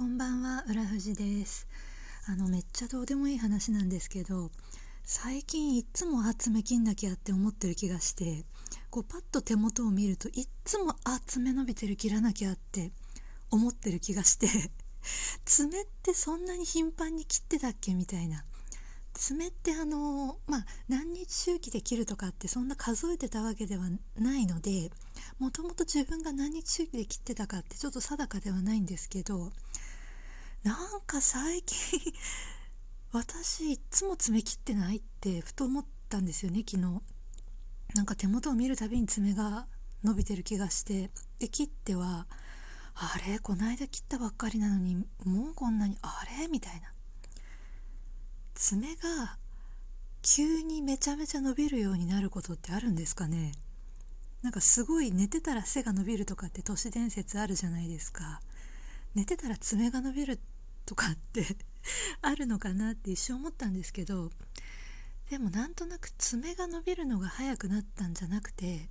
こんばんは浦富です。あのめっちゃどうでもいい話なんですけど最近いっつも爪切んなきゃって思ってる気がしてこうパッと手元を見るといっつもあ爪伸びてる切らなきゃって思ってる気がして爪ってそんなに頻繁に切ってたっけみたいな。爪ってあのまあ何日周期で切るとかってそんな数えてたわけではないのでもともと自分が何日周期で切ってたかってちょっと定かではないんですけどなんか最近 私いつも爪切ってないってふと思ったんですよね昨日。なんか手元を見るたびに爪が伸びてる気がして。で切ってはあれ？こないだ切ったばっかりなのにもうこんなにあれ？みたいな。爪が急にめちゃめちゃ伸びるようになることってあるんですかね。なんかすごい寝てたら背が伸びるとかって都市伝説あるじゃないですか。寝てたら爪が伸びるとかって あるのかなって一瞬思ったんですけどでもなんとなく爪が伸びるのが早くなったんじゃなくて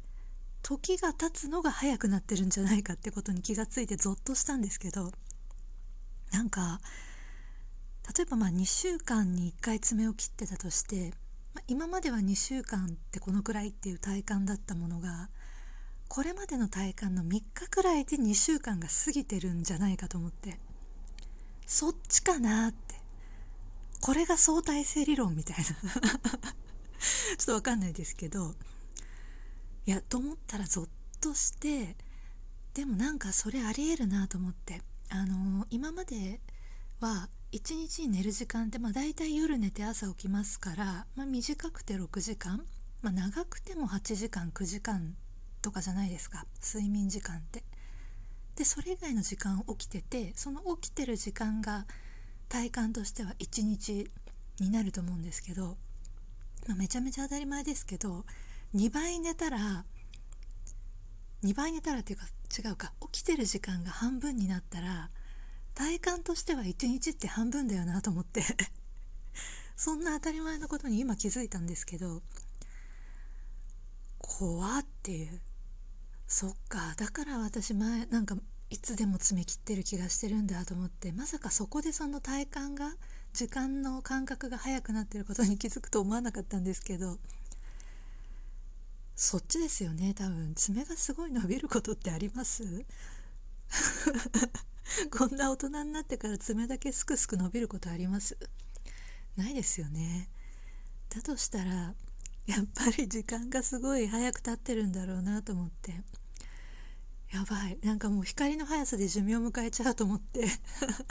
時が経つのが早くなってるんじゃないかってことに気がついてゾッとしたんですけどなんか例えばまあ2週間に1回爪を切ってたとして、まあ、今までは2週間ってこのくらいっていう体感だったものがこれまでの体感の3日くらいで2週間が過ぎてるんじゃないかと思って。そっちかなって。これが相対性理論みたいな。ちょっとわかんないですけど。いやと思ったらゾッとしてでもなんかそれありえるなと思って。あのー、今までは1日に寝る時間ってまあ大体夜寝て朝起きますから、まあ、短くて6時間、まあ、長くても8時間9時間とかじゃないですか。睡眠時間って。でそれ以外の時間起きててその起きてる時間が体感としては1日になると思うんですけど、まあ、めちゃめちゃ当たり前ですけど2倍寝たら2倍寝たらっていうか違うか起きてる時間が半分になったら体感としては1日って半分だよなと思って そんな当たり前のことに今気づいたんですけど怖っていう。そっかだから私前なんかいつでも爪切ってる気がしてるんだと思ってまさかそこでその体感が時間の感覚が速くなってることに気づくと思わなかったんですけどそっちですよね多分。爪がすごい伸びることってあります？こんな大人になってから爪だけすくすく伸びることあります？ないですよね。だとしたらやっぱり時間がすごい早く経ってるんだろうなと思って。やばい。なんかもう光の速さで寿命を迎えちゃうと思って。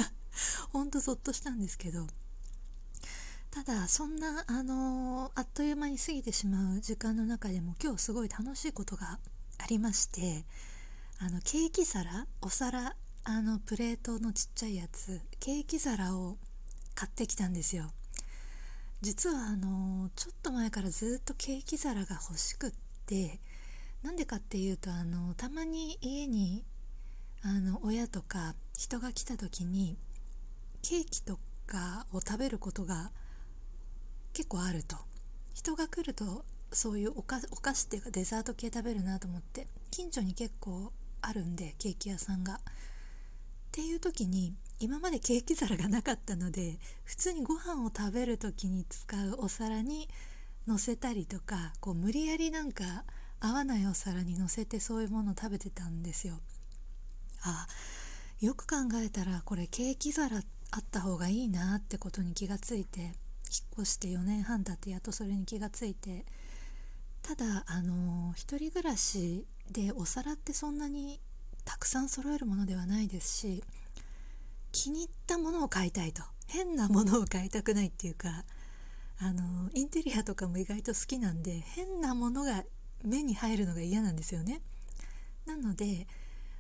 ほんとゾッとしたんですけど。ただそんなあのー、あっという間に過ぎてしまう時間の中でも今日すごい楽しいことがありまして。あのケーキ皿お皿あのプレートのちっちゃいやつケーキ皿を買ってきたんですよ。実はあのちょっと前からずっとケーキ皿が欲しくってなんでかっていうとあのたまに家にあの親とか人が来た時にケーキとかを食べることが結構あると人が来るとそういうお菓お菓子っていうかデザート系食べるなと思って近所に結構あるんでケーキ屋さんが。っていう時に今までケーキ皿がなかったので普通にご飯を食べる時に使うお皿にのせたりとかこう無理やりなんか合わないお皿にのせてそういうものを食べてたんですよ。あよく考えたらこれケーキ皿あった方がいいなってことに気がついて引っ越して4年半経ってやっとそれに気がついてただあの一人暮らしでお皿ってそんなにたくさん揃えるものではないですし気に入ったものを買いたいと変なものを買いたくないっていうかあのインテリアとかも意外と好きなんで変なものが目に入るのが嫌なんですよね。なので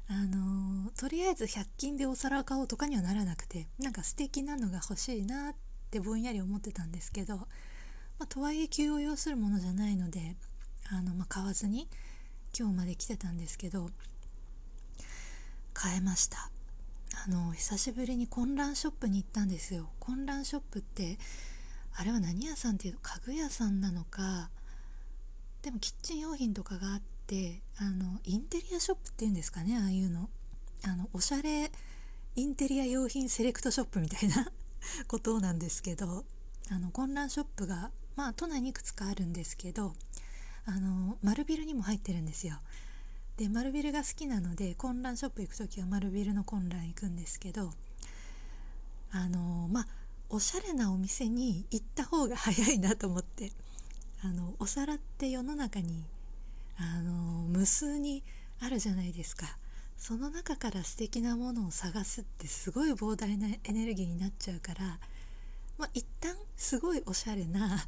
あのとりあえず100均でお皿を買おうとかにはならなくてなんか素敵なのが欲しいなってぼんやり思ってたんですけど、まあ、とはいえ急を要するものじゃないのであの、まあ、買わずに今日まで来てたんですけど買えましたあの久しぶりに混乱ショップに行ったんですよ混乱ショップってあれは何屋さんっていうと家具屋さんなのかでもキッチン用品とかがあってあのインテリアショップっていうんですかねああいうの。あのおしゃれインテリア用品セレクトショップみたいな ことなんですけどあの混乱ショップがまあ都内にいくつかあるんですけどあの丸ビルにも入ってるんですよ。で丸ビルが好きなので混乱ショップ行く時は丸ビルの混乱行くんですけどあのまあおしゃれなお店に行った方が早いなと思って。あのお皿って世の中にあの無数にあるじゃないですか。その中から素敵なものを探すってすごい膨大なエネルギーになっちゃうから、まあ、一旦すごいおしゃれな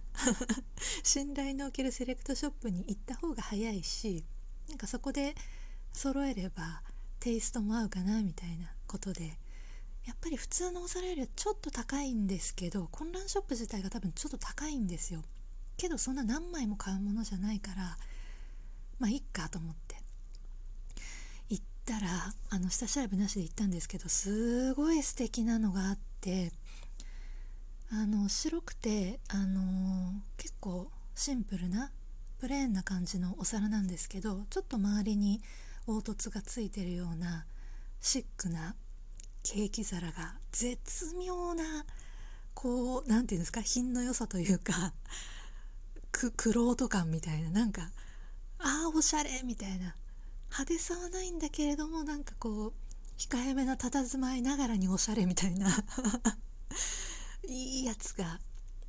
信頼のおけるセレクトショップに行った方が早いしなんかそこで揃えればテイストも合うかなみたいなことでやっぱり普通のお皿よりはちょっと高いんですけど混乱ショップ自体が多分ちょっと高いんですよ。けどそんな何枚も買うものじゃないからまあいっかと思って。行ったらあの下調べなしで行ったんですけどすごい素敵なのがあってあの白くてあの結構シンプルなプレーンな感じのお皿なんですけどちょっと周りに凹凸がついてるようなシックなケーキ皿が絶妙なこう何て言うんですか品の良さというかく玄人感みたいななんかああおしゃれみたいな。派手さはないんだけれどもなんかこう控えめな佇まいながらにおしゃれみたいな。いいやつが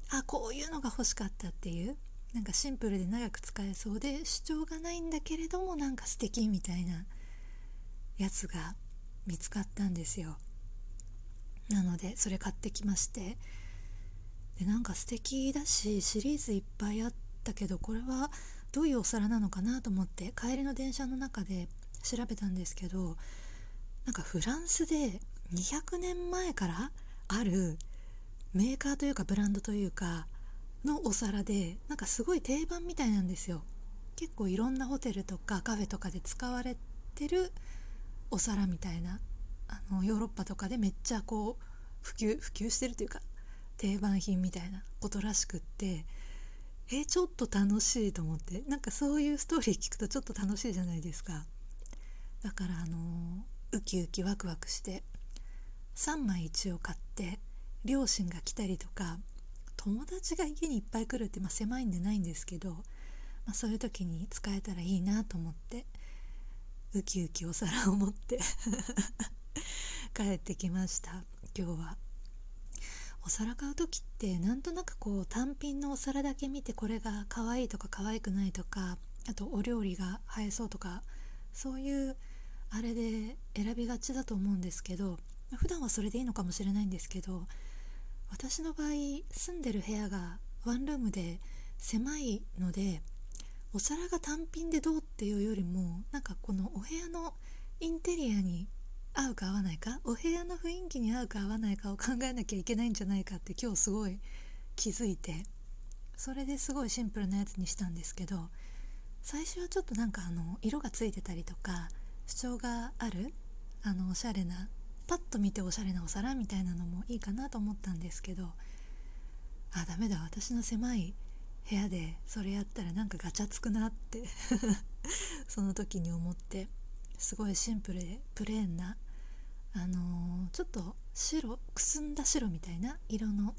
あこういうのが欲しかったっていう。なんかシンプルで長く使えそうで主張がないんだけれどもなんか素敵みたいな。やつが見つかったんですよ。なのでそれ買ってきまして。でなんか素敵だしシリーズいっぱいあったけどこれはどういうお皿なのかなと思って帰りの電車の中で調べたんですけどなんかフランスで200年前からあるメーカーというかブランドというかのお皿でなんかすごい定番みたいなんですよ。結構いろんなホテルとかカフェとかで使われてるお皿みたいな。あのヨーロッパとかでめっちゃこう普及普及してるというか定番品みたいなことらしくってえちょっと楽しいと思って。なんかそういうストーリー聞くとちょっと楽しいじゃないですか。だからあのウキウキワクワクして3枚一応買って両親が来たりとか友達が家にいっぱい来るって、まあ、狭いんでないんですけど、まあ、そういう時に使えたらいいなと思ってウキウキお皿を持って 帰ってきました。今日は。お皿買う時ってなんとなくこう単品のお皿だけ見てこれが可愛いとか可愛くないとかあとお料理が映えそうとかそういうあれで選びがちだと思うんですけど普段はそれでいいのかもしれないんですけど私の場合住んでる部屋がワンルームで狭いのでお皿が単品でどうっていうよりもなんかこのお部屋のインテリアに合うか合わないか？お部屋の雰囲気に合うか合わないかを考えなきゃいけないんじゃないかって今日すごい気づいてそれですごいシンプルなやつにしたんですけど最初はちょっとなんかあの色がついてたりとか主張があるあのおしゃれなパッと見ておしゃれなお皿みたいなのもいいかなと思ったんですけどあダメだ私の狭い部屋でそれやったらなんかガチャつくなって その時に思って。すごいシンプルでプレーンなあのー、ちょっと白くすんだ白みたいな色の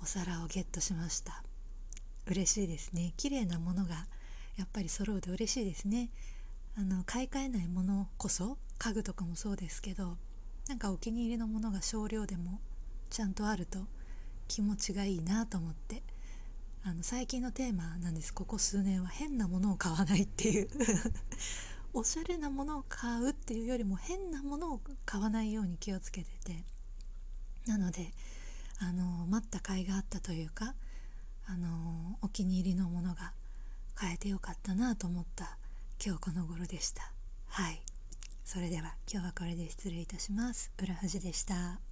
お皿をゲットしました。嬉しいですね。綺麗なものがやっぱり揃うと嬉しいですね。あの買い替えないものこそ家具とかもそうですけどなんかお気に入りのものが少量でもちゃんとあると気持ちがいいなと思ってあの最近のテーマなんです。ここ数年は変なものを買わないっていう。おしゃれなものを買うっていうよりも変なものを買わないように気をつけてて。なのであの待った甲斐があったというかあのお気に入りのものが買えてよかったなと思った今日この頃でした。はい。それでは今日はこれで失礼いたします。浦橋でした。